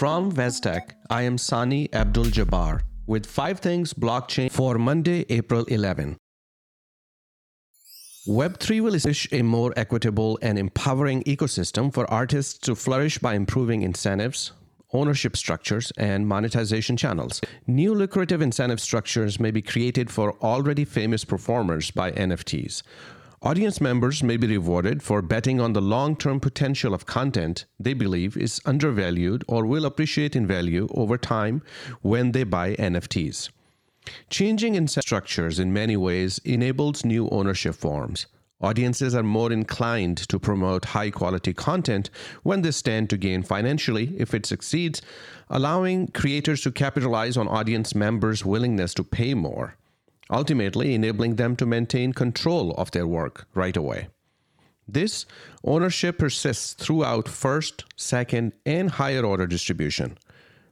From Vestec, I am Sani Abdul Jabbar with 5 Things Blockchain for Monday, April 11. Web3 will establish a more equitable and empowering ecosystem for artists to flourish by improving incentives, ownership structures, and monetization channels. New lucrative incentive structures may be created for already famous performers by NFTs. Audience members may be rewarded for betting on the long term potential of content they believe is undervalued or will appreciate in value over time when they buy NFTs. Changing incentive structures in many ways enables new ownership forms. Audiences are more inclined to promote high quality content when they stand to gain financially if it succeeds, allowing creators to capitalize on audience members' willingness to pay more, ultimately enabling them to maintain control of their work right away. This ownership persists throughout first, second, and higher order distribution.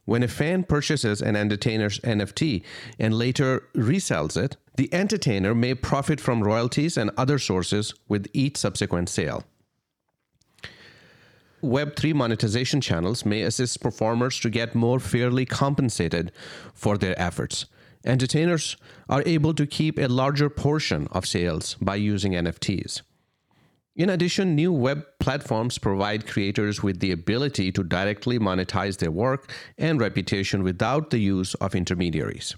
When a fan purchases an entertainer's NFT and later resells it, the entertainer may profit from royalties and other sources with each subsequent sale. Web3 monetization channels may assist performers to get more fairly compensated for their efforts. Entertainers are able to keep a larger portion of sales by using NFTs. In addition, new web platforms provide creators with the ability to directly monetize their work and reputation without the use of intermediaries.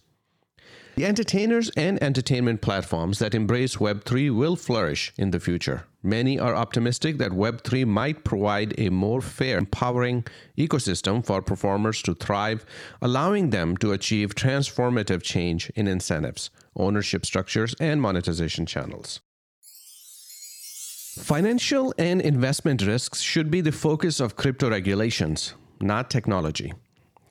The entertainers and entertainment platforms that embrace Web3 will flourish in the future. Many are optimistic that Web3 might provide a more fair, empowering ecosystem for performers to thrive, allowing them to achieve transformative change in incentives, ownership structures, and monetization channels. Financial and investment risks should be the focus of crypto regulations, not technology.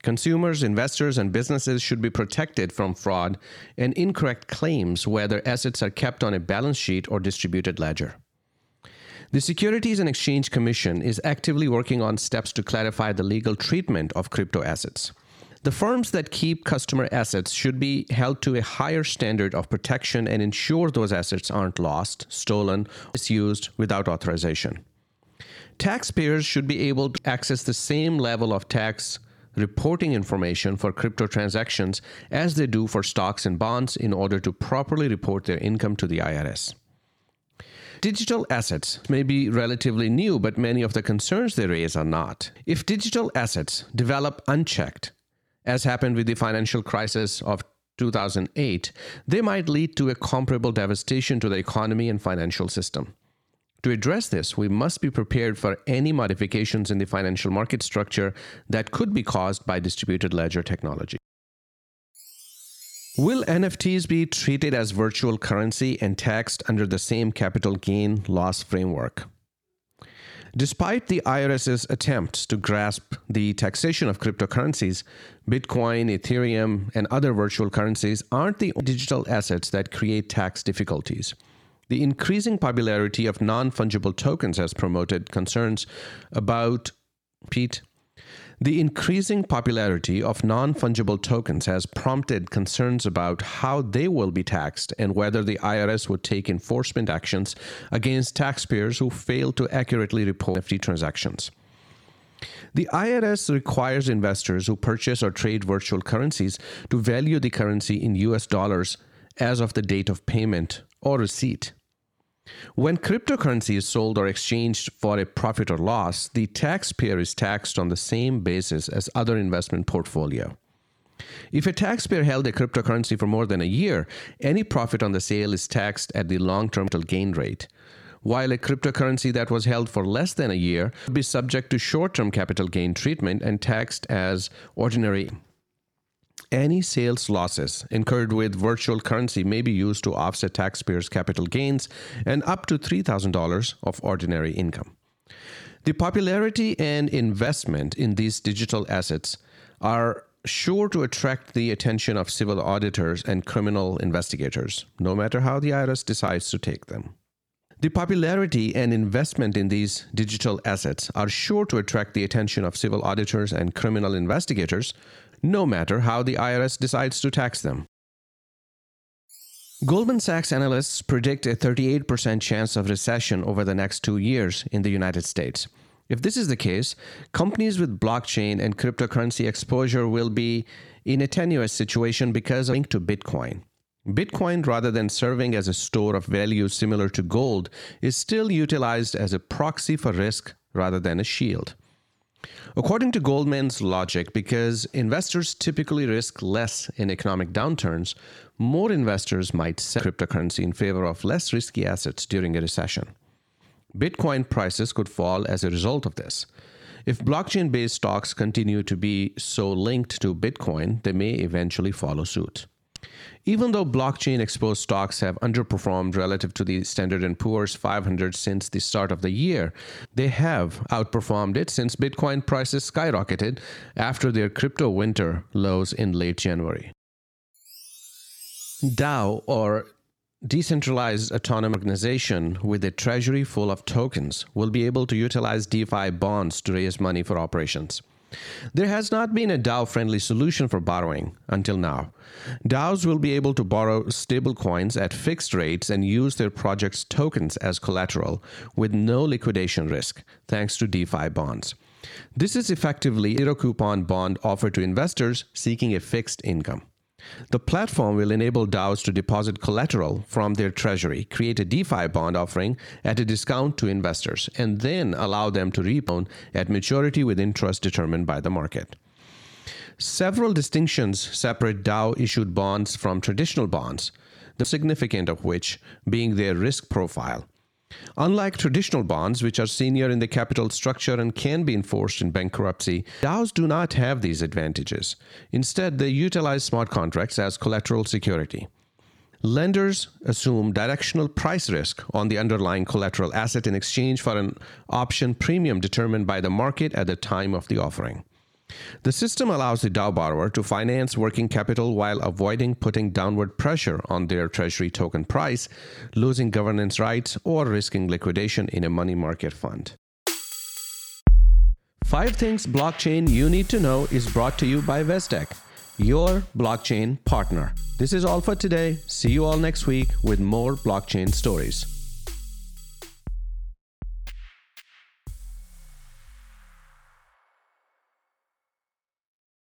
Consumers, investors, and businesses should be protected from fraud and incorrect claims whether assets are kept on a balance sheet or distributed ledger. The Securities and Exchange Commission is actively working on steps to clarify the legal treatment of crypto assets. The firms that keep customer assets should be held to a higher standard of protection and ensure those assets aren't lost, stolen, misused without authorization. Taxpayers should be able to access the same level of tax reporting information for crypto transactions as they do for stocks and bonds in order to properly report their income to the IRS. Digital assets may be relatively new, but many of the concerns they raise are not. If digital assets develop unchecked, as happened with the financial crisis of 2008, they might lead to a comparable devastation to the economy and financial system. To address this, we must be prepared for any modifications in the financial market structure that could be caused by distributed ledger technology. Will NFTs be treated as virtual currency and taxed under the same capital gain loss framework? Despite the IRS's attempts to grasp the taxation of cryptocurrencies, Bitcoin, Ethereum, and other virtual currencies aren't the digital assets that create tax difficulties. The increasing popularity of non fungible tokens has promoted concerns about Pete the increasing popularity of non fungible tokens has prompted concerns about how they will be taxed and whether the IRS would take enforcement actions against taxpayers who fail to accurately report NFT transactions. The IRS requires investors who purchase or trade virtual currencies to value the currency in US dollars as of the date of payment or receipt. When cryptocurrency is sold or exchanged for a profit or loss, the taxpayer is taxed on the same basis as other investment portfolio. If a taxpayer held a cryptocurrency for more than a year, any profit on the sale is taxed at the long-term capital gain rate. While a cryptocurrency that was held for less than a year would be subject to short-term capital gain treatment and taxed as ordinary any sales losses incurred with virtual currency may be used to offset taxpayers' capital gains and up to $3,000 of ordinary income. The popularity and investment in these digital assets are sure to attract the attention of civil auditors and criminal investigators, no matter how the IRS decides to take them. The popularity and investment in these digital assets are sure to attract the attention of civil auditors and criminal investigators, no matter how the IRS decides to tax them. Goldman Sachs analysts predict a 38% chance of recession over the next two years in the United States. If this is the case, companies with blockchain and cryptocurrency exposure will be in a tenuous situation because of linked to Bitcoin. Bitcoin, rather than serving as a store of value similar to gold, is still utilized as a proxy for risk rather than a shield. According to Goldman's logic, because investors typically risk less in economic downturns, more investors might sell cryptocurrency in favor of less risky assets during a recession. Bitcoin prices could fall as a result of this. If blockchain based stocks continue to be so linked to Bitcoin, they may eventually follow suit. Even though blockchain exposed stocks have underperformed relative to the Standard & Poor's 500 since the start of the year, they have outperformed it since Bitcoin prices skyrocketed after their crypto winter lows in late January. DAO or decentralized autonomous organization with a treasury full of tokens will be able to utilize DeFi bonds to raise money for operations. There has not been a DAO friendly solution for borrowing until now. DAOs will be able to borrow stablecoins at fixed rates and use their project's tokens as collateral with no liquidation risk, thanks to DeFi bonds. This is effectively a zero coupon bond offered to investors seeking a fixed income. The platform will enable DAOs to deposit collateral from their treasury, create a DeFi bond offering at a discount to investors, and then allow them to repay at maturity with interest determined by the market. Several distinctions separate DAO issued bonds from traditional bonds, the significant of which being their risk profile. Unlike traditional bonds, which are senior in the capital structure and can be enforced in bankruptcy, DAOs do not have these advantages. Instead, they utilize smart contracts as collateral security. Lenders assume directional price risk on the underlying collateral asset in exchange for an option premium determined by the market at the time of the offering. The system allows the DAO borrower to finance working capital while avoiding putting downward pressure on their treasury token price, losing governance rights, or risking liquidation in a money market fund. Five Things Blockchain You Need to Know is brought to you by Vestec, your blockchain partner. This is all for today. See you all next week with more blockchain stories.